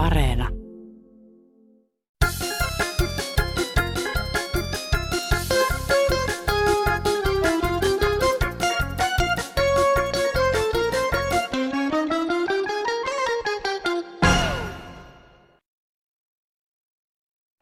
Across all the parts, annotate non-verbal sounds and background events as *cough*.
Areena.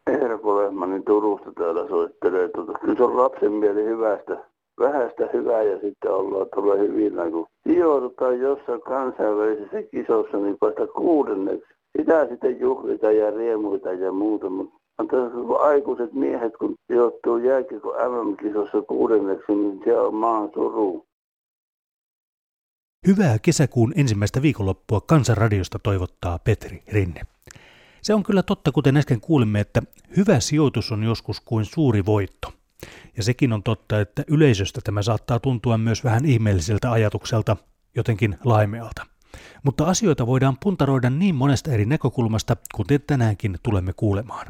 Erko Lehmanin Turusta täällä soittelee. Tuota, kyllä se on lapsen mieli hyvästä, vähästä hyvää ja sitten ollaan tulee hyvillä, kun sijoitutaan jossain kansainvälisissä kisossa, niin vasta kuudenneksi. Sitä sitten juhlita ja riemuita ja muuta, mutta tässä aikuiset miehet, kun sijoittuu jääkiekko MM-kisossa kuudenneksi, niin se on maan suru. Hyvää kesäkuun ensimmäistä viikonloppua Kansanradiosta toivottaa Petri Rinne. Se on kyllä totta, kuten äsken kuulimme, että hyvä sijoitus on joskus kuin suuri voitto. Ja sekin on totta, että yleisöstä tämä saattaa tuntua myös vähän ihmeelliseltä ajatukselta, jotenkin laimealta. Mutta asioita voidaan puntaroida niin monesta eri näkökulmasta, kuten tänäänkin tulemme kuulemaan.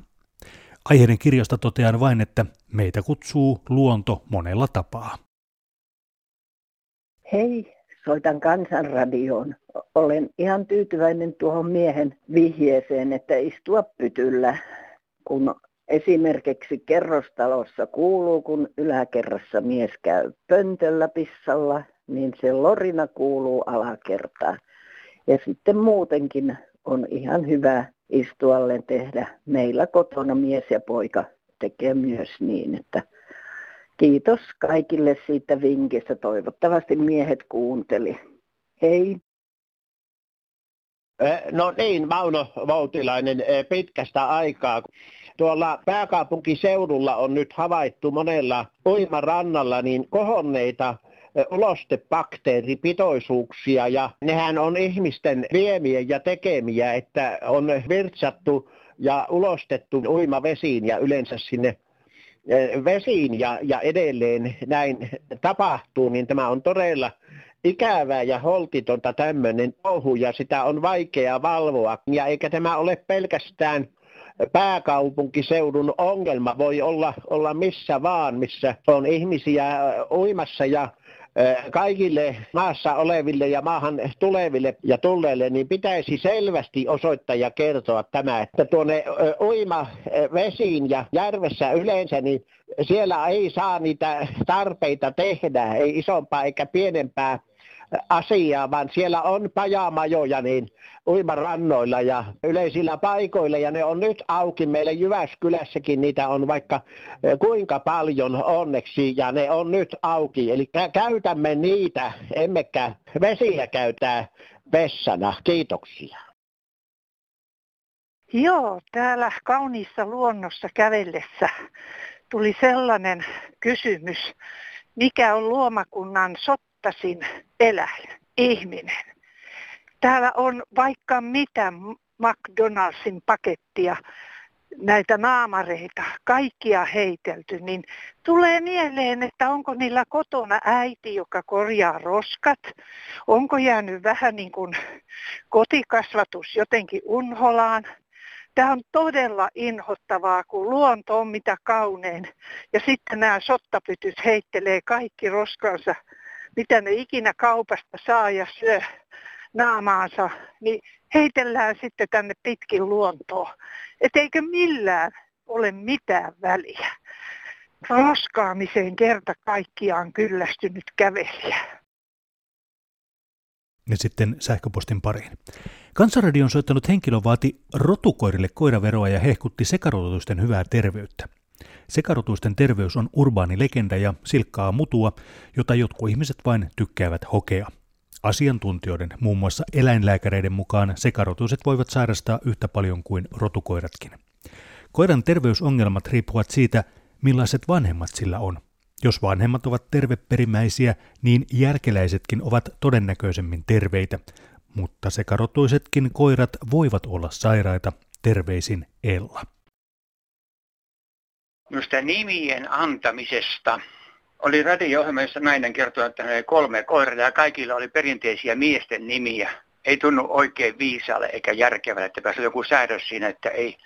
Aiheiden kirjasta totean vain, että meitä kutsuu luonto monella tapaa. Hei, soitan kansanradioon. Olen ihan tyytyväinen tuohon miehen vihjeeseen, että istua pytyllä, kun esimerkiksi kerrostalossa kuuluu, kun yläkerrassa mies käy pöntöllä pissalla, niin se lorina kuuluu alakertaan. Ja sitten muutenkin on ihan hyvä istualle tehdä. Meillä kotona mies ja poika tekee myös niin, että kiitos kaikille siitä vinkistä. Toivottavasti miehet kuunteli. Hei. No niin, Mauno Voutilainen, pitkästä aikaa. Tuolla pääkaupunkiseudulla on nyt havaittu monella uimarannalla niin kohonneita ulostebakteeripitoisuuksia ja nehän on ihmisten viemiä ja tekemiä, että on virtsattu ja ulostettu uimavesiin ja yleensä sinne vesiin ja, ja edelleen näin tapahtuu, niin tämä on todella ikävää ja holtitonta tämmöinen touhu ja sitä on vaikea valvoa. Ja eikä tämä ole pelkästään pääkaupunkiseudun ongelma, voi olla, olla missä vaan, missä on ihmisiä uimassa ja kaikille maassa oleville ja maahan tuleville ja tulleille, niin pitäisi selvästi osoittaa ja kertoa tämä, että tuonne uima vesiin ja järvessä yleensä, niin siellä ei saa niitä tarpeita tehdä, ei isompaa eikä pienempää asiaa, vaan siellä on pajamajoja niin uimarannoilla ja yleisillä paikoilla ja ne on nyt auki. Meillä Jyväskylässäkin niitä on vaikka eh, kuinka paljon onneksi ja ne on nyt auki. Eli käytämme niitä, emmekä vesiä käytää vessana. Kiitoksia. Joo, täällä kauniissa luonnossa kävellessä tuli sellainen kysymys, mikä on luomakunnan sot ottaisin eläin, ihminen. Täällä on vaikka mitä McDonaldsin pakettia, näitä naamareita, kaikkia heitelty, niin tulee mieleen, että onko niillä kotona äiti, joka korjaa roskat, onko jäänyt vähän niin kuin kotikasvatus jotenkin unholaan. Tämä on todella inhottavaa, kun luonto on mitä kaunein. Ja sitten nämä sottapytyt heittelee kaikki roskansa mitä ne ikinä kaupasta saa ja syö naamaansa, niin heitellään sitten tänne pitkin luontoon. Et eikö millään ole mitään väliä. Roskaamiseen kerta kaikkiaan kyllästynyt kävelijä. Ja sitten sähköpostin pariin. Kansanradion soittanut henkilö vaati rotukoirille koiraveroa ja hehkutti sekarotusten hyvää terveyttä. Sekarotuisten terveys on urbaani legenda ja silkkaa mutua, jota jotkut ihmiset vain tykkäävät hokea. Asiantuntijoiden, muun muassa eläinlääkäreiden mukaan sekarotuiset voivat sairastaa yhtä paljon kuin rotukoiratkin. Koiran terveysongelmat riippuvat siitä, millaiset vanhemmat sillä on. Jos vanhemmat ovat terveperimäisiä, niin järkeläisetkin ovat todennäköisemmin terveitä, mutta sekarotuisetkin koirat voivat olla sairaita. Terveisin Ella. Minusta nimien antamisesta oli radio jossa nainen kertoi, että hän oli kolme koiraa ja kaikilla oli perinteisiä miesten nimiä. Ei tunnu oikein viisaalle eikä järkevälle, että pääsi joku säädös siinä, että ei,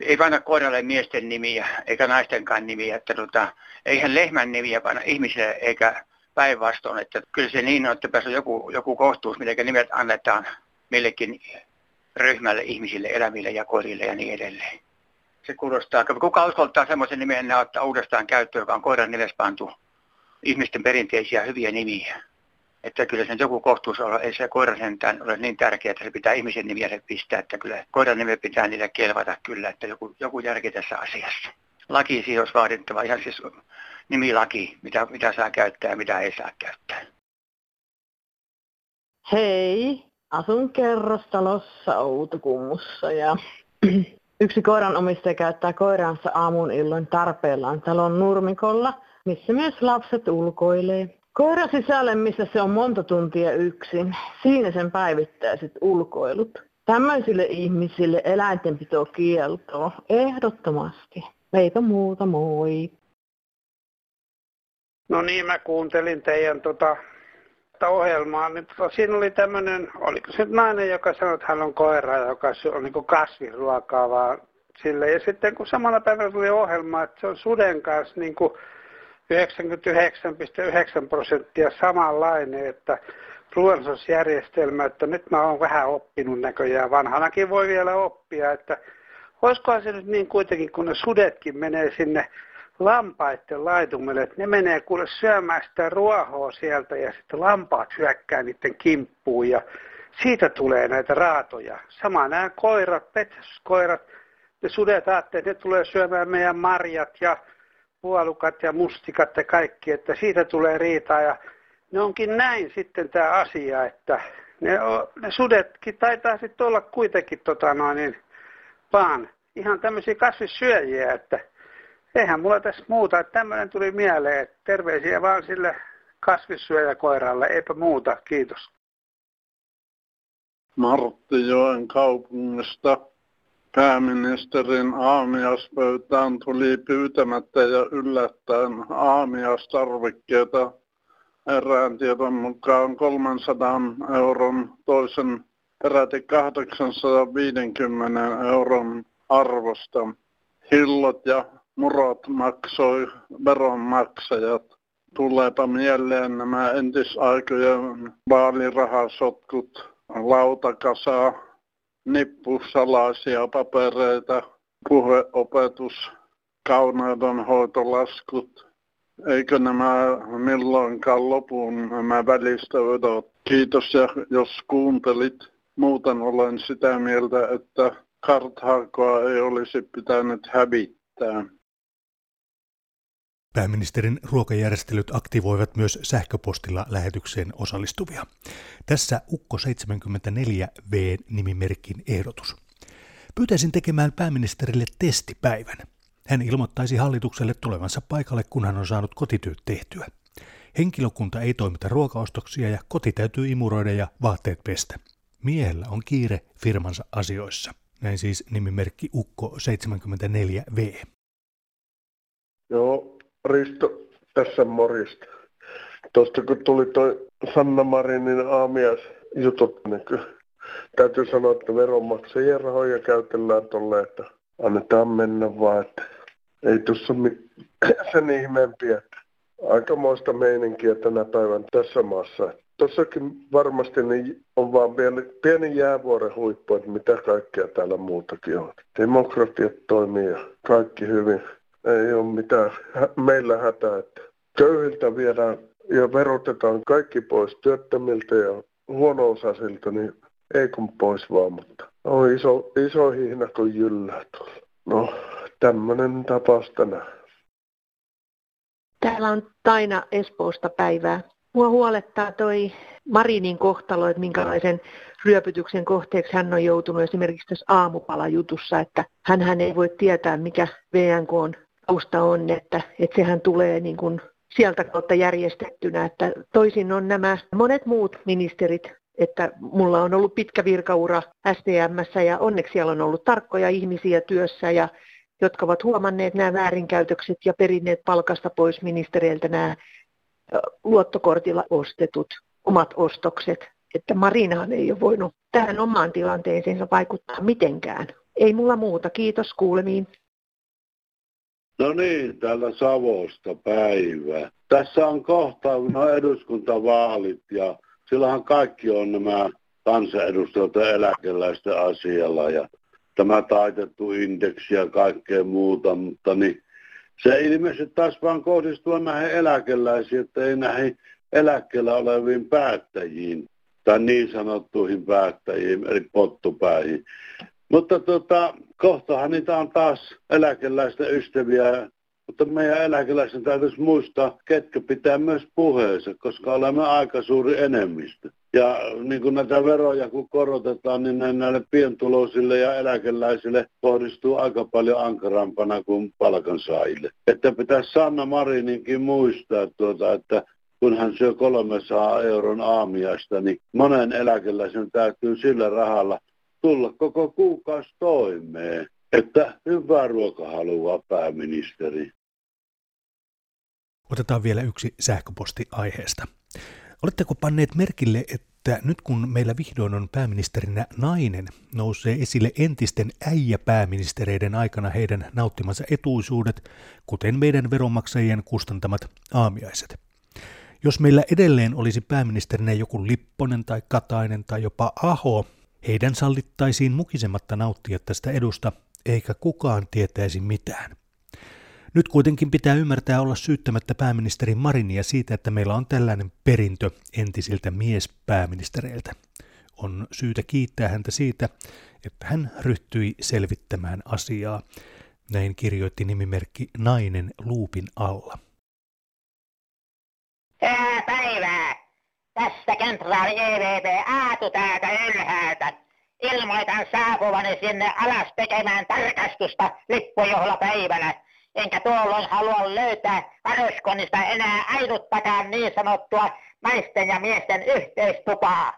ei panna koiralle miesten nimiä eikä naistenkaan nimiä. Että tota, eihän lehmän nimiä panna ihmisille eikä päinvastoin. Että kyllä se niin on, että pääsi joku, joku kohtuus, miten nimet annetaan millekin ryhmälle, ihmisille, elämille ja koirille ja niin edelleen. Se kuulostaa, kuka uskaltaa semmoisen nimen enää ottaa uudestaan käyttöön, joka on koiran nimessä pantu ihmisten perinteisiä hyviä nimiä. Että kyllä sen joku kohtuus olla, ei se koiran sentään ole niin tärkeää, että se pitää ihmisen nimiä se pistää, että kyllä koiran nimi pitää niille kelvata kyllä, että joku, joku järki tässä asiassa. Laki siihen olisi vaadittava, ihan siis nimilaki, mitä, mitä saa käyttää ja mitä ei saa käyttää. Hei, asun kerrostalossa Outokummussa ja yksi koiran omistaja käyttää koiransa aamun illoin tarpeellaan talon nurmikolla, missä myös lapset ulkoilee. Koira sisälle, missä se on monta tuntia yksin. Siinä sen päivittäiset ulkoilut. Tämmöisille ihmisille eläintenpito kieltoo ehdottomasti. Eipä muuta, moi. No niin, mä kuuntelin teidän tota, ohjelmaa. Niin, tota, siinä oli tämmöinen, oliko se nainen, joka sanoi, että hän on koira, joka on niin kasviruokaa vaan sille. Ja sitten kun samana päivänä tuli ohjelma, että se on suden kanssa niin kuin 99,9 prosenttia samanlainen, että ruoansosjärjestelmä, että nyt mä oon vähän oppinut näköjään, vanhanakin voi vielä oppia, että olisikohan se nyt niin kuitenkin, kun ne sudetkin menee sinne lampaiden laitumelle, että ne menee kuule syömään sitä ruohoa sieltä ja sitten lampaat hyökkää niiden kimppuun ja siitä tulee näitä raatoja. Sama nämä koirat, metsästyskoirat, ne sudet että ne tulee syömään meidän marjat ja puolukat ja mustikat ja kaikki, että siitä tulee riitaa ja ne onkin näin sitten tämä asia, että ne, ne sudetkin taitaa sitten olla kuitenkin tota noin, niin, vaan ihan tämmöisiä kasvissyöjiä, että eihän mulla tässä muuta, että tämmöinen tuli mieleen, että terveisiä vaan sille kasvissyöjäkoiralle, eipä muuta, kiitos. Martti Joen kaupungista pääministerin aamiaspöytään tuli pyytämättä ja yllättäen aamiastarvikkeita erään tiedon mukaan 300 euron, toisen peräti 850 euron arvosta. Hillot ja murot maksoi veronmaksajat. Tuleepa mieleen nämä entisaikojen vaalirahasotkut, lautakasaa, nippusalaisia papereita, puheopetus, kauneudenhoitolaskut. Eikö nämä milloinkaan lopun nämä välistävedot? Kiitos ja jos kuuntelit. Muuten olen sitä mieltä, että Karthaakoa ei olisi pitänyt hävittää. Pääministerin ruokajärjestelyt aktivoivat myös sähköpostilla lähetykseen osallistuvia. Tässä Ukko 74V nimimerkin ehdotus. Pyytäisin tekemään pääministerille testipäivän. Hän ilmoittaisi hallitukselle tulevansa paikalle, kun hän on saanut kotityöt tehtyä. Henkilökunta ei toimita ruokaostoksia ja koti täytyy imuroida ja vaatteet pestä. Miehellä on kiire firmansa asioissa. Näin siis nimimerkki Ukko 74V. Joo, Risto, tässä morista. Tuosta kun tuli toi Sanna Marinin aamias jutut, niin kyllä täytyy sanoa, että veronmaksajien rahoja käytellään tolle, että annetaan mennä vaan, että ei tuossa *coughs* sen ihmeempiä. Aikamoista meininkiä tänä päivän tässä maassa. Tuossakin varmasti niin on vaan pieni, pieni jäävuoren huippu, että mitä kaikkea täällä muutakin on. Demokratiat toimii ja kaikki hyvin ei ole mitään meillä hätää. Että köyhiltä viedään ja verotetaan kaikki pois työttömiltä ja huono-osaisilta, niin ei kun pois vaan, mutta on iso, iso hihna kuin jyllää tuolla. No, tämmöinen tapaus tänään. Täällä on Taina Espoosta päivää. Mua huolettaa toi Marinin kohtalo, että minkälaisen ryöpytyksen kohteeksi hän on joutunut esimerkiksi tässä aamupalajutussa, että hän ei voi tietää, mikä VNK on tausta on, että, että sehän tulee niin kuin sieltä kautta järjestettynä, että toisin on nämä monet muut ministerit, että mulla on ollut pitkä virkaura STMssä ja onneksi siellä on ollut tarkkoja ihmisiä työssä ja jotka ovat huomanneet nämä väärinkäytökset ja perinneet palkasta pois ministereiltä nämä luottokortilla ostetut omat ostokset. Että Marinahan ei ole voinut tähän omaan tilanteeseensa vaikuttaa mitenkään. Ei mulla muuta. Kiitos kuulemiin. No niin, täällä Savosta päivä. Tässä on kohta no eduskuntavaalit ja silloinhan kaikki on nämä kansanedustajilta eläkeläisten asialla ja tämä taitettu indeksi ja kaikkea muuta, mutta niin se ilmeisesti taas vaan kohdistuu näihin eläkeläisiin, että ei näihin eläkkeellä oleviin päättäjiin tai niin sanottuihin päättäjiin, eli pottupäihin. Mutta tota, kohtahan niitä on taas eläkeläisten ystäviä, mutta meidän eläkeläisten täytyisi muistaa, ketkä pitää myös puheensa, koska olemme aika suuri enemmistö. Ja niin kuin näitä veroja kun korotetaan, niin näille pientuloisille ja eläkeläisille kohdistuu aika paljon ankarampana kuin palkansaajille. Että pitäisi Sanna Marininkin muistaa, tuota, että kun hän syö 300 euron aamiaista, niin monen eläkeläisen täytyy sillä rahalla tulla koko kuukausi toimeen. Että hyvää ruokahalua pääministeri. Otetaan vielä yksi sähköposti aiheesta. Oletteko panneet merkille, että nyt kun meillä vihdoin on pääministerinä nainen, nousee esille entisten äijäpääministereiden aikana heidän nauttimansa etuisuudet, kuten meidän veronmaksajien kustantamat aamiaiset. Jos meillä edelleen olisi pääministerinä joku Lipponen tai Katainen tai jopa Aho, heidän sallittaisiin mukisematta nauttia tästä edusta, eikä kukaan tietäisi mitään. Nyt kuitenkin pitää ymmärtää olla syyttämättä pääministeri Marinia siitä, että meillä on tällainen perintö entisiltä miespääministereiltä. On syytä kiittää häntä siitä, että hän ryhtyi selvittämään asiaa. Näin kirjoitti nimimerkki Nainen luupin alla. Hyvää päivää! Tässä kenraali EVP Aatu täältä. Ilmoitan saapuvani sinne alas tekemään tarkastusta lippujuhlapäivänä enkä tuolloin halua löytää varuskunnista enää ainuttakaan niin sanottua naisten ja miesten yhteistupaa.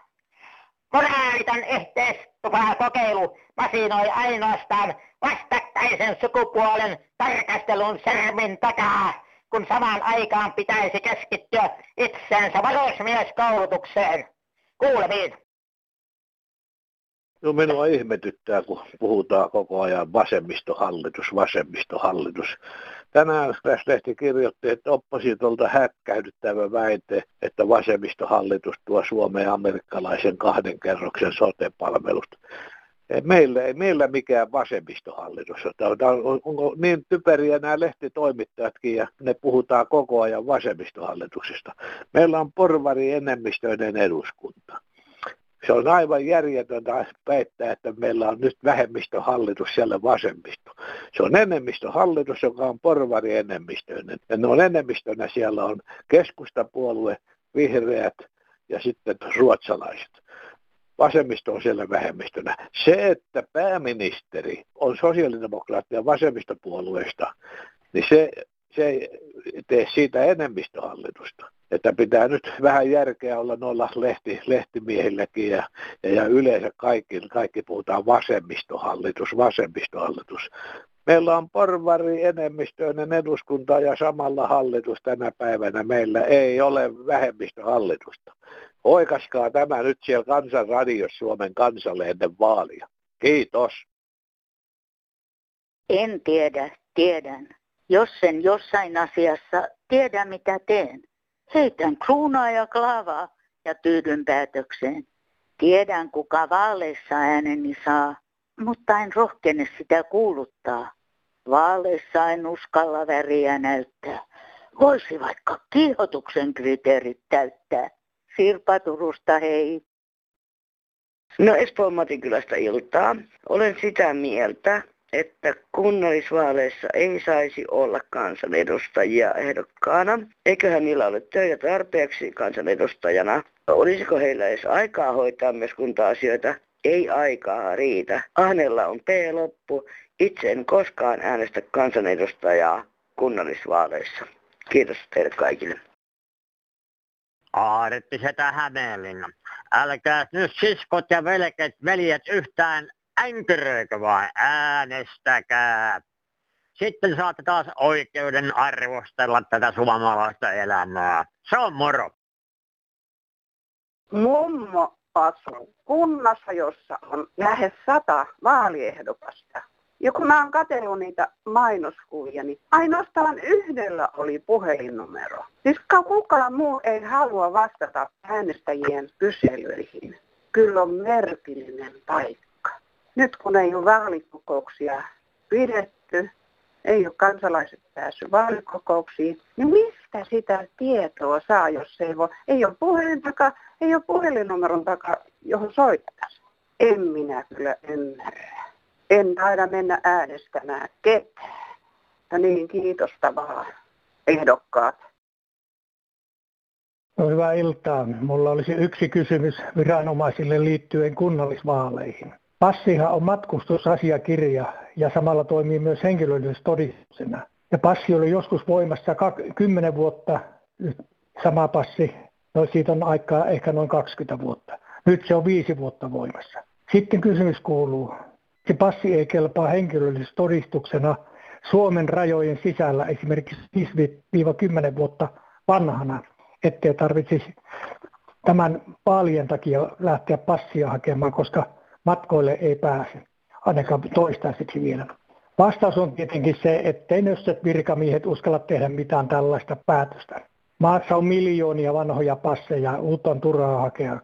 Moraaliton yhteistupaa kokeilu masinoi ainoastaan vastakkaisen sukupuolen tarkastelun sermin takaa, kun samaan aikaan pitäisi keskittyä itsensä varusmieskoulutukseen. Kuulemiin. No minua ihmetyttää, kun puhutaan koko ajan vasemmistohallitus, vasemmistohallitus. Tänään tässä lehti kirjoitti, että oppositolta häkkäydyttävä väite, että vasemmistohallitus tuo Suomeen amerikkalaisen kahden kerroksen sote-palvelut. Meillä ei meillä mikään vasemmistohallitus. Tämä on, on niin typeriä nämä lehtitoimittajatkin ja ne puhutaan koko ajan vasemmistohallituksesta. Meillä on porvari enemmistöinen eduskunta se on aivan järjetöntä väittää, että meillä on nyt vähemmistöhallitus siellä vasemmisto. Se on enemmistöhallitus, joka on porvari enemmistöinen. Ja ne on enemmistönä siellä on keskustapuolue, vihreät ja sitten ruotsalaiset. Vasemmisto on siellä vähemmistönä. Se, että pääministeri on sosiaalidemokraattien vasemmistopuolueesta, niin se, se ei tee siitä enemmistöhallitusta että pitää nyt vähän järkeä olla noilla lehti, lehtimiehilläkin ja, ja, ja yleensä kaikki, kaikki puhutaan vasemmistohallitus, vasemmistohallitus. Meillä on porvari enemmistöinen eduskunta ja samalla hallitus tänä päivänä meillä ei ole vähemmistöhallitusta. Oikaskaa tämä nyt siellä kansanradiossa Suomen kansalle ennen vaalia. Kiitos. En tiedä, tiedän. Jos sen jossain asiassa tiedä mitä teen, Heitän kruunaa ja klavaa ja tyydyn päätökseen. Tiedän, kuka vaaleissa ääneni saa, mutta en rohkene sitä kuuluttaa. Vaaleissa en uskalla väriä näyttää. Voisi vaikka kiihotuksen kriteerit täyttää. Sirpa Turusta hei. No Espoon Matinkylästä iltaa. Olen sitä mieltä, että kunnallisvaaleissa ei saisi olla kansanedustajia ehdokkaana. Eiköhän niillä ole töitä tarpeeksi kansanedustajana. Olisiko heillä edes aikaa hoitaa myös kunta-asioita? Ei aikaa riitä. Ahnella on P-loppu. Itse en koskaan äänestä kansanedustajaa kunnallisvaaleissa. Kiitos teille kaikille. Aaretti Setä Hämeenlinna. Älkää nyt siskot ja veljet yhtään änkyröikö vai äänestäkää. Sitten saatte taas oikeuden arvostella tätä suomalaista elämää. Se on moro. Mummo asuu kunnassa, jossa on lähes sata vaaliehdokasta. Ja kun mä oon katsellut niitä mainoskuvia, niin ainoastaan yhdellä oli puhelinnumero. Siis kukaan muu ei halua vastata äänestäjien kyselyihin. kyllä on merkillinen paikka. Nyt kun ei ole vaalikokouksia pidetty, ei ole kansalaiset päässyt vaalikokouksiin, niin mistä sitä tietoa saa, jos ei, voi, ei ole puhelin taka, ei ole puhelinnumeron taka, johon soittaisi? En minä kyllä ymmärrä. En taida mennä äänestämään ketään. Ja niin, kiitosta vaan, ehdokkaat. No, hyvää iltaa. Mulla olisi yksi kysymys viranomaisille liittyen kunnallisvaaleihin. Passihan on matkustusasiakirja ja samalla toimii myös henkilöllisyystodistuksena. Ja passi oli joskus voimassa 10 vuotta, sama passi, no siitä on aikaa ehkä noin 20 vuotta. Nyt se on viisi vuotta voimassa. Sitten kysymys kuuluu, se passi ei kelpaa henkilöllisyystodistuksena Suomen rajojen sisällä esimerkiksi 5-10 vuotta vanhana, ettei tarvitsisi tämän vaalien takia lähteä passia hakemaan, koska matkoille ei pääse, ainakaan toistaiseksi vielä. Vastaus on tietenkin se, ettei nössöt virkamiehet uskalla tehdä mitään tällaista päätöstä. Maassa on miljoonia vanhoja passeja, uutta on turhaa hakea.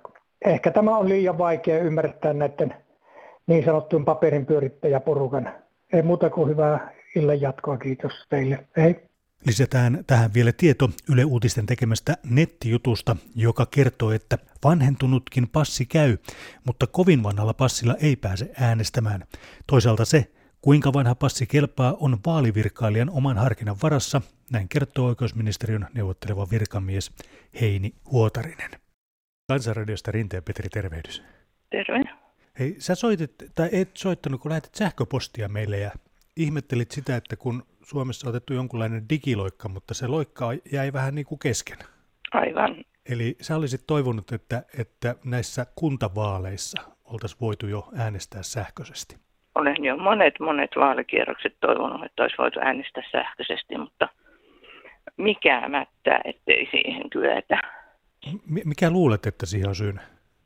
Ehkä tämä on liian vaikea ymmärtää näiden niin sanottujen paperin pyörittäjäporukan. Ei muuta kuin hyvää illan jatkoa, kiitos teille. Hei. Lisätään tähän vielä tieto Yle Uutisten tekemästä nettijutusta, joka kertoo, että vanhentunutkin passi käy, mutta kovin vanhalla passilla ei pääse äänestämään. Toisaalta se, kuinka vanha passi kelpaa, on vaalivirkailijan oman harkinnan varassa, näin kertoo oikeusministeriön neuvotteleva virkamies Heini Huotarinen. Kansanradiosta Rinteen Petri, tervehdys. Terve. Hei, sä soitit, tai et soittanut, kun lähetit sähköpostia meille ja ihmettelit sitä, että kun Suomessa on otettu jonkunlainen digiloikka, mutta se loikka jäi vähän niin kuin kesken. Aivan. Eli sä olisit toivonut, että, että näissä kuntavaaleissa oltaisiin voitu jo äänestää sähköisesti. Olen jo monet, monet vaalikierrokset toivonut, että olisi voitu äänestää sähköisesti, mutta mikä mättää, ettei siihen kyetä. Mikä luulet, että siihen on syynä?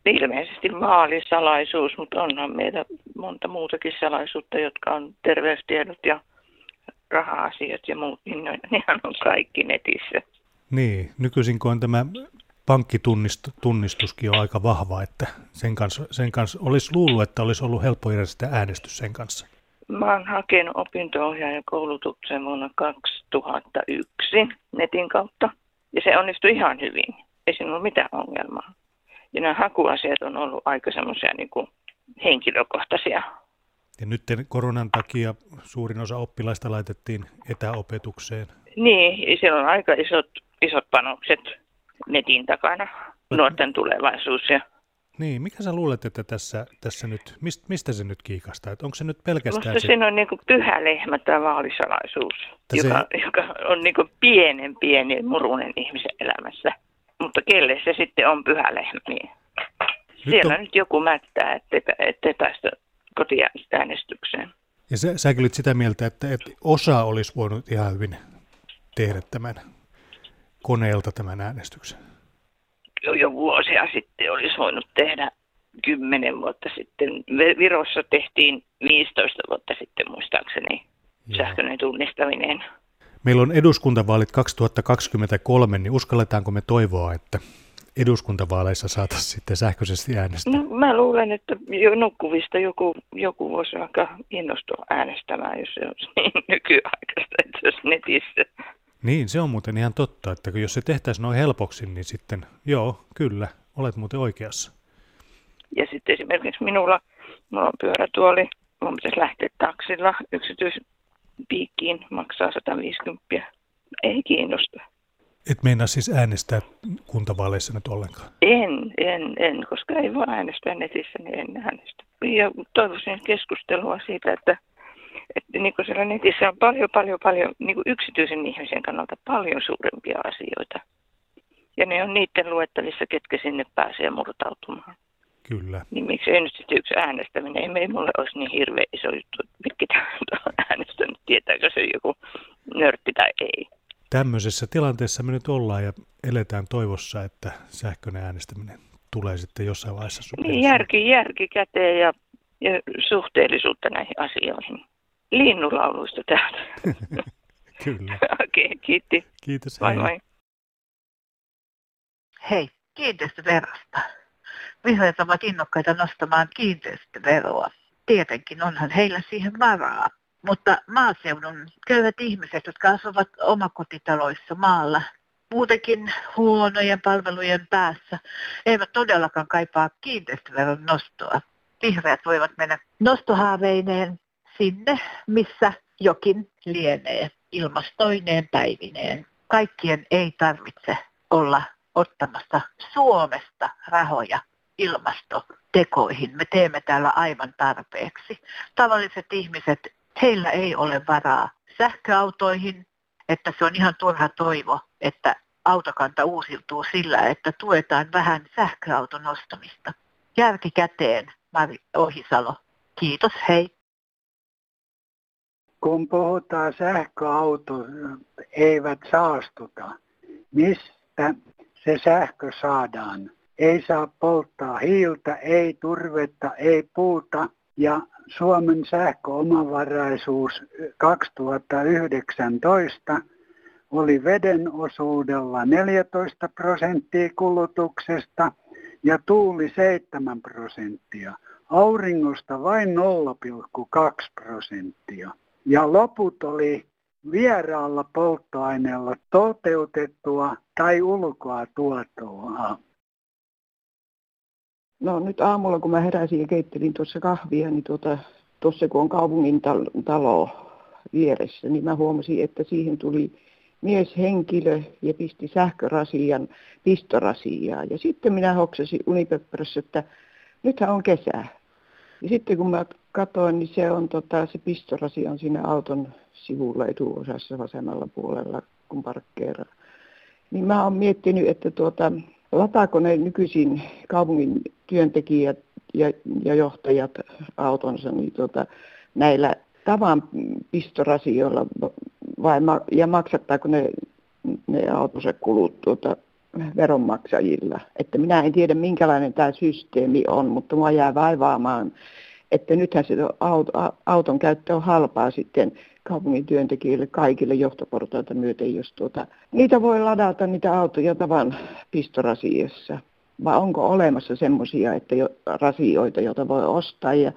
Ilmeisesti vaalisalaisuus, mutta onhan meillä monta muutakin salaisuutta, jotka on terveystiedot ja raha-asiat ja muut, niin ne, nehän on kaikki netissä. Niin, nykyisin kun on tämä pankkitunnistuskin on aika vahva, että sen kanssa, sen kanssa olisi luullut, että olisi ollut helppo järjestää äänestys sen kanssa. Mä oon hakenut opinto-ohjaajan koulutuksen vuonna 2001 netin kautta, ja se onnistui ihan hyvin. Ei siinä ole mitään ongelmaa. Ja nämä hakuasiat on ollut aika semmoisia niin kuin henkilökohtaisia. Ja nyt koronan takia suurin osa oppilaista laitettiin etäopetukseen. Niin, siellä on aika isot, isot panokset netin takana, nuorten tulevaisuus. Ja... Niin, mikä sä luulet, että tässä, tässä nyt, mistä, se nyt kiikastaa? Että onko se nyt pelkästään Minusta se... siinä on niin kuin pyhä lehmä tämä vaalisalaisuus, joka, se... joka on niin kuin pienen pieni murunen ihmisen elämässä. Mutta kelle se sitten on pyhä lehmä, niin nyt siellä on... nyt joku mättää, ettei, ettei päästä kotiäänestykseen. Ja sä, säkin olit sitä mieltä, että, että osa olisi voinut ihan hyvin tehdä tämän koneelta tämän äänestyksen? Jo, jo vuosia sitten olisi voinut tehdä kymmenen vuotta sitten. Virossa tehtiin 15 vuotta sitten muistaakseni Joo. sähköinen tunnistaminen. Meillä on eduskuntavaalit 2023, niin uskalletaanko me toivoa, että eduskuntavaaleissa saataisiin sitten sähköisesti äänestää? No, mä luulen, että jo nukkuvista joku, joku voisi aika innostua äänestämään, jos se olisi *laughs* niin nykyaikaista, että olisi netissä. Niin, se on muuten ihan totta, että jos se tehtäisiin noin helpoksi, niin sitten joo, kyllä, olet muuten oikeassa. Ja sitten esimerkiksi minulla, minulla on pyörätuoli, minun pitäisi lähteä taksilla yksityispiikkiin, maksaa 150. Ei kiinnosta. Et meinaa siis äänestää kuntavaaleissa nyt ollenkaan? En, en, en, koska ei voi äänestää netissä, niin en äänestä. Ja toivoisin keskustelua siitä, että, että niin kuin siellä netissä on paljon, paljon, paljon niin kuin yksityisen ihmisen kannalta paljon suurempia asioita. Ja ne on niiden luettavissa, ketkä sinne pääsee murtautumaan. Kyllä. Niin miksi ei nyt sitten yksi äänestäminen, ei mulle olisi niin hirveä iso juttu, että mitkä on äänestänyt, tietääkö se joku nörtti tai ei tämmöisessä tilanteessa me nyt ollaan ja eletään toivossa, että sähköinen äänestäminen tulee sitten jossain vaiheessa. Niin, järki, järki käteen ja, ja suhteellisuutta näihin asioihin. Linnulauluista täältä. *laughs* Kyllä. Okei, okay, kiitti. Kiitos. Moi moi. Hei, kiinteistöverosta. Vihreät ovat innokkaita nostamaan kiinteistöveroa. Tietenkin onhan heillä siihen varaa. Mutta maaseudun köyhät ihmiset, jotka asuvat omakotitaloissa maalla, muutenkin huonojen palvelujen päässä, eivät todellakaan kaipaa kiinteistöveron nostoa. Vihreät voivat mennä nostohaaveineen sinne, missä jokin lienee ilmastoineen päivineen. Kaikkien ei tarvitse olla ottamassa Suomesta rahoja ilmastotekoihin. Me teemme täällä aivan tarpeeksi. Tavalliset ihmiset, heillä ei ole varaa sähköautoihin, että se on ihan turha toivo, että autokanta uusiutuu sillä, että tuetaan vähän sähköauton ostamista. Järki käteen, Mari Ohisalo. Kiitos, hei. Kun puhutaan sähköauto, eivät saastuta. Mistä se sähkö saadaan? Ei saa polttaa hiiltä, ei turvetta, ei puuta. Ja Suomen sähköomavaraisuus 2019 oli veden osuudella 14 prosenttia kulutuksesta ja tuuli 7 prosenttia. Auringosta vain 0,2 prosenttia. Ja loput oli vieraalla polttoaineella toteutettua tai ulkoa tuotua. No nyt aamulla kun mä heräsin ja keittelin tuossa kahvia, niin tuota, tuossa kun on kaupungin talo vieressä, niin mä huomasin, että siihen tuli mieshenkilö ja pisti sähkörasian pistorasiaan. Ja sitten minä hoksasin unipöppärössä, että nythän on kesä. Ja sitten kun mä katsoin, niin se on tota, se pistorasi on siinä auton sivulla etuosassa vasemmalla puolella, kun parkkeeraa. Niin mä oon miettinyt, että tuota, lataako ne nykyisin kaupungin työntekijät ja, ja johtajat autonsa niin tuota, näillä tavan pistorasioilla vai ja maksattaako ne, ne autonsa kulut tuota, veronmaksajilla. Että minä en tiedä minkälainen tämä systeemi on, mutta mua jää vaivaamaan, että nythän se auto, auton käyttö on halpaa sitten kaupungin työntekijöille kaikille johtoportaita myöten, jos tuota, niitä voi ladata niitä autoja tavan pistorasiassa. Vai onko olemassa semmoisia, että jo, rasioita, joita voi ostaa ja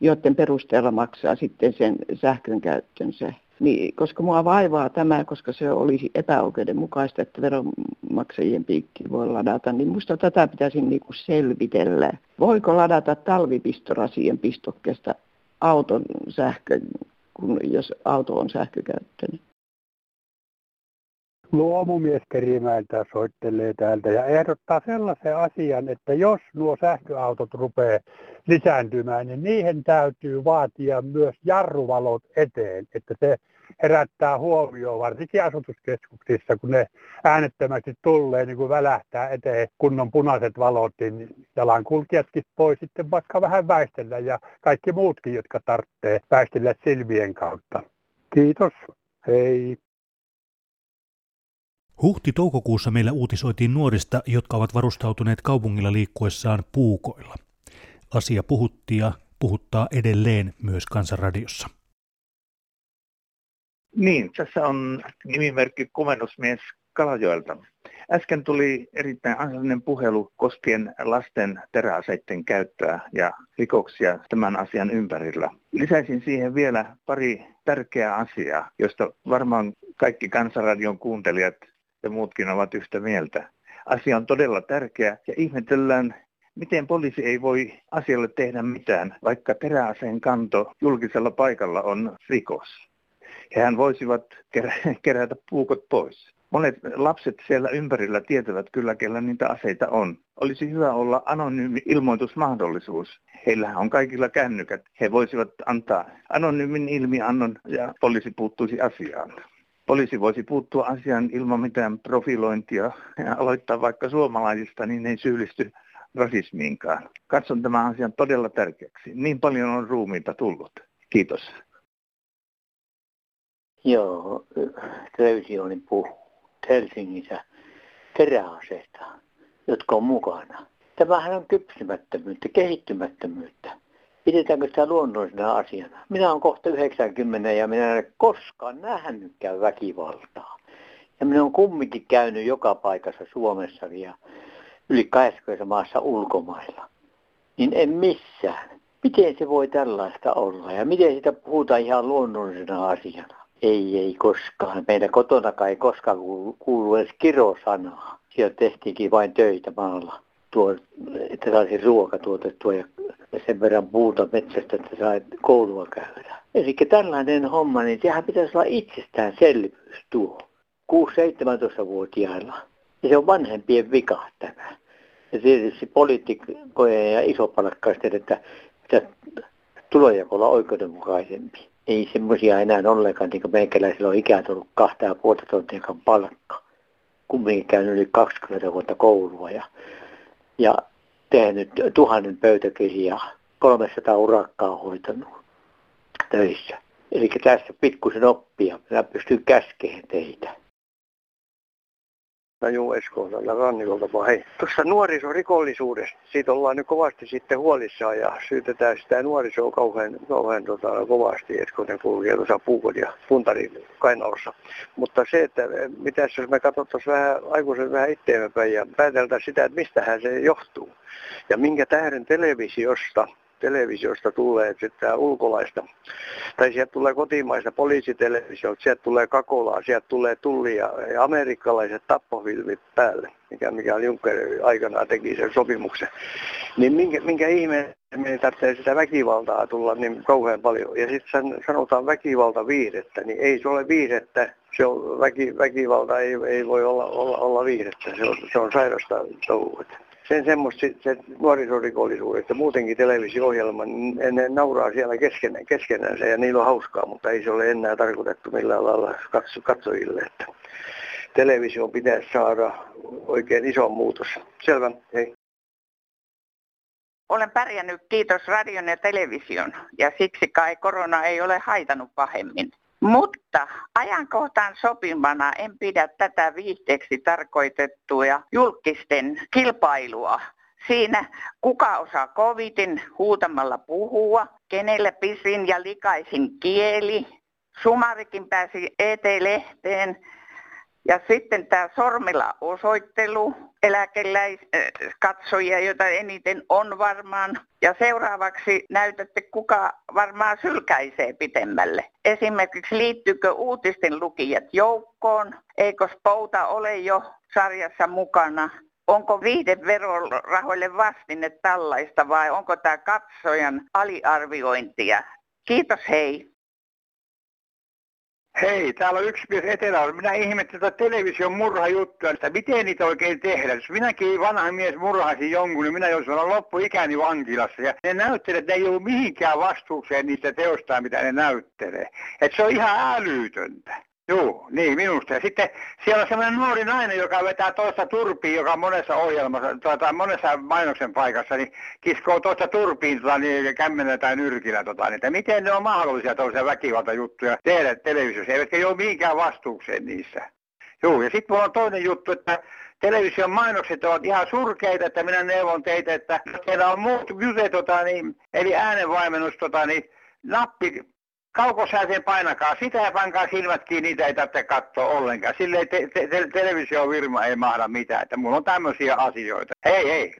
joiden perusteella maksaa sitten sen sähkön käyttönsä niin, koska mua vaivaa tämä, koska se olisi epäoikeudenmukaista, että veronmaksajien piikki voi ladata, niin minusta tätä pitäisi niin kuin selvitellä. Voiko ladata talvipistorasien pistokkeesta auton sähkö, kun, jos auto on sähkökäyttöinen? luomumies Kerimäeltä soittelee täältä ja ehdottaa sellaisen asian, että jos nuo sähköautot rupeaa lisääntymään, niin niihin täytyy vaatia myös jarruvalot eteen, että se herättää huomioon, varsinkin asutuskeskuksissa, kun ne äänettömästi tulee, niin kun välähtää eteen kunnon punaiset valot, niin jalankulkijatkin voi sitten vaikka vähän väistellä ja kaikki muutkin, jotka tarvitsee väistellä silmien kautta. Kiitos, hei. Huhti-toukokuussa meillä uutisoitiin nuorista, jotka ovat varustautuneet kaupungilla liikkuessaan puukoilla. Asia puhutti ja puhuttaa edelleen myös Kansanradiossa. Niin, tässä on nimimerkki komennusmies Kalajoelta. Äsken tuli erittäin asiallinen puhelu koskien lasten teräaseiden käyttöä ja rikoksia tämän asian ympärillä. Lisäisin siihen vielä pari tärkeää asiaa, joista varmaan kaikki Kansanradion kuuntelijat ja muutkin ovat yhtä mieltä. Asia on todella tärkeä ja ihmetellään, miten poliisi ei voi asialle tehdä mitään, vaikka teräaseen kanto julkisella paikalla on rikos. Hehän voisivat *laughs* kerätä puukot pois. Monet lapset siellä ympärillä tietävät kyllä, kellä niitä aseita on. Olisi hyvä olla anonyymi ilmoitusmahdollisuus. Heillähän on kaikilla kännykät. He voisivat antaa anonyymin ilmiannon ja poliisi puuttuisi asiaan. Poliisi voisi puuttua asiaan ilman mitään profilointia ja aloittaa vaikka suomalaisista, niin ei syyllisty rasismiinkaan. Katson tämän asian todella tärkeäksi. Niin paljon on ruumiita tullut. Kiitos. Joo, oli puhunut Helsingissä teräaseista, jotka on mukana. Tämähän on kypsymättömyyttä, kehittymättömyyttä pidetäänkö sitä luonnollisena asiana. Minä olen kohta 90 ja minä en ole koskaan nähnytkään väkivaltaa. Ja minä olen kumminkin käynyt joka paikassa Suomessa ja yli 80 maassa ulkomailla. Niin en missään. Miten se voi tällaista olla ja miten sitä puhutaan ihan luonnollisena asiana? Ei, ei koskaan. Meidän kotonakaan ei koskaan kuulu edes kirosanaa. Siellä tehtiinkin vain töitä maalla, tuo, että saisi ruoka tuotettua ja sen verran puuta metsästä, että sai koulua käydä. Eli tällainen homma, niin sehän pitäisi olla itsestäänselvyys tuo. 6-17-vuotiailla. Ja se on vanhempien vika tämä. Ja tietysti poliitikkojen ja isopalkkaisten, että, että tulojakolla oikeudenmukaisempi. Ei semmoisia enää ollenkaan, niin kuin meikäläisillä on ikään tullut kahta ja puolta tontia palkka. Kumminkin käynyt yli 20 vuotta koulua ja, ja tehnyt tuhannen pöytäkirjaa, 300 urakkaa hoitanut töissä. Eli tässä pikkusen oppia. Minä pystyn käskeen teitä. No juu, Eskoolta rannikolta vaan hei. Tuossa nuorisorikollisuudesta, siitä ollaan nyt kovasti sitten huolissaan ja syytetään sitä nuorisoa kauhean, kauhean tota, kovasti, että kun ne kulkee tuossa puukon ja puntarin kainalossa. Mutta se, että mitä jos me katsottaisiin vähän aikuisen vähän itseämme ja pääteltäisiin sitä, että mistähän se johtuu. Ja minkä tähden televisiosta televisiosta tulee sitä ulkolaista, tai sieltä tulee kotimaista poliisitelevisiota, sieltä tulee kakolaa, sieltä tulee tullia ja amerikkalaiset tappofilmit päälle, mikä, mikä Juncker aikanaan teki sen sopimuksen. Niin minkä, minkä ihmeen meidän tarvitsee sitä väkivaltaa tulla niin kauhean paljon. Ja sitten sanotaan viihdettä, niin ei se ole viihdettä, se on väki, väkivalta ei, ei voi olla, olla, olla viihdettä, se on, se on sairasta touhua sen semmoista se nuorisorikollisuudesta, muutenkin televisio-ohjelma, niin ne nauraa siellä kesken, keskenänsä ja niillä on hauskaa, mutta ei se ole enää tarkoitettu millään lailla katsojille. Että televisio pitäisi saada oikein iso muutos. Selvä, hei. Olen pärjännyt kiitos radion ja television ja siksi kai korona ei ole haitanut pahemmin. Mutta ajankohtaan sopimana en pidä tätä viihteeksi tarkoitettua julkisten kilpailua. Siinä kuka osaa covidin huutamalla puhua, kenellä pisin ja likaisin kieli. Sumarikin pääsi ET-lehteen ja sitten tämä sormella osoittelu, eläkeläiskatsojia, joita eniten on varmaan. Ja seuraavaksi näytätte, kuka varmaan sylkäisee pitemmälle. Esimerkiksi liittyykö uutisten lukijat joukkoon? Eikö Pouta ole jo sarjassa mukana? Onko viiden verorahoille vastine tällaista vai onko tämä katsojan aliarviointia? Kiitos hei. Hei, täällä on yksi mies etelä Minä ihmettelin tätä television murhajuttuja, että miten niitä oikein tehdään. Jos minäkin vanha mies murhaisin jonkun, niin minä olisin olla loppuikäni vankilassa. Ja ne näyttelijät, ne ei ole mihinkään vastuuseen niistä teostaan, mitä ne näyttelee. Että se on ihan älytöntä. Joo, niin minusta. Ja sitten siellä on sellainen nuori nainen, joka vetää toista turpiin, joka monessa ohjelmassa, tuota, monessa mainoksen paikassa, niin kiskoo toista turpiin tuota, niin, kämmenellä tai nyrkillä. Tuota, niin, että miten ne on mahdollisia tuollaisia väkivaltajuttuja tehdä televisiossa, eivätkä ole mihinkään vastuukseen niissä. Joo, ja sitten on toinen juttu, että television mainokset ovat ihan surkeita, että minä neuvon teitä, että teillä on muut kyse, tota, niin, eli äänenvaimennus, tota, niin, nappi kaukosääseen painakaa sitä ja pankaa silmät kiinni, niitä ei tarvitse katsoa ollenkaan. Silleen te, te, te, televisiovirma ei mahda mitään, että mulla on tämmöisiä asioita. Hei hei!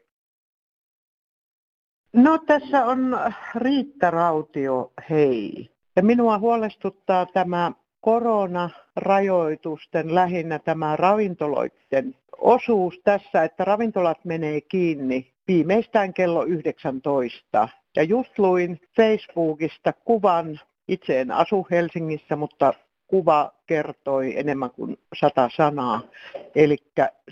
No tässä on Riitta Rautio, hei. Ja minua huolestuttaa tämä koronarajoitusten, lähinnä tämä ravintoloiden osuus tässä, että ravintolat menee kiinni viimeistään kello 19. Ja just luin Facebookista kuvan itse en asu Helsingissä, mutta kuva kertoi enemmän kuin sata sanaa. Eli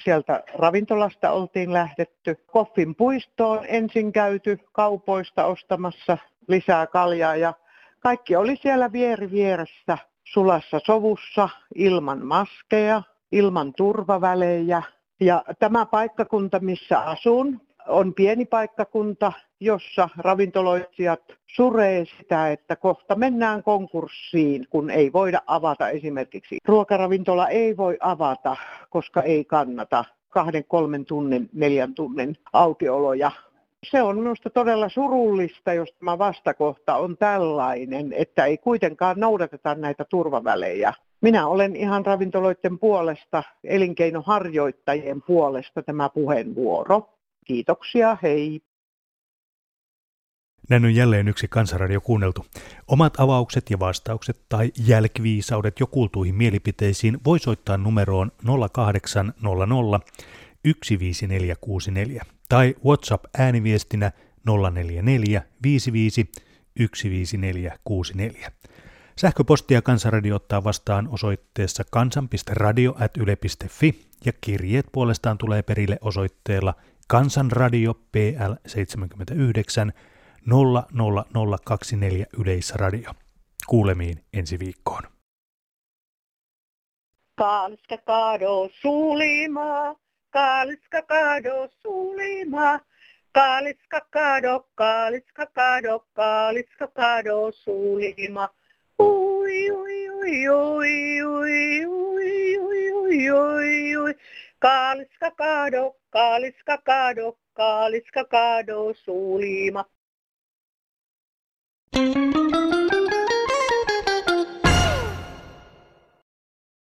sieltä ravintolasta oltiin lähdetty. Koffin puistoon ensin käyty kaupoista ostamassa lisää kaljaa ja kaikki oli siellä vieri vieressä sulassa sovussa ilman maskeja, ilman turvavälejä. Ja tämä paikkakunta, missä asun, on pieni paikkakunta, jossa ravintoloitsijat suree sitä, että kohta mennään konkurssiin, kun ei voida avata esimerkiksi. Ruokaravintola ei voi avata, koska ei kannata kahden, kolmen tunnin, neljän tunnin aukioloja. Se on minusta todella surullista, jos tämä vastakohta on tällainen, että ei kuitenkaan noudateta näitä turvavälejä. Minä olen ihan ravintoloiden puolesta, elinkeinoharjoittajien puolesta tämä puheenvuoro. Kiitoksia, hei. Näin on jälleen yksi kansanradio kuunneltu. Omat avaukset ja vastaukset tai jälkiviisaudet jo kuultuihin mielipiteisiin voi soittaa numeroon 0800 15464 tai WhatsApp ääniviestinä 044 55 15464. Sähköpostia Kansanradio ottaa vastaan osoitteessa kansan.radio.yle.fi ja kirjeet puolestaan tulee perille osoitteella Kansanradio PL 79 00024 Yleisradio. Kuulemiin ensi viikkoon. Kalska kado sulima, kalska kado sulima, kalska kado, kalska kado, kalska kado sulima. Ui, ui, ui, ui, ui, ui, ui, ui, ui, Kaaliska kaado, kaaliska kaado, kaaliska kaado suulima. Thank you.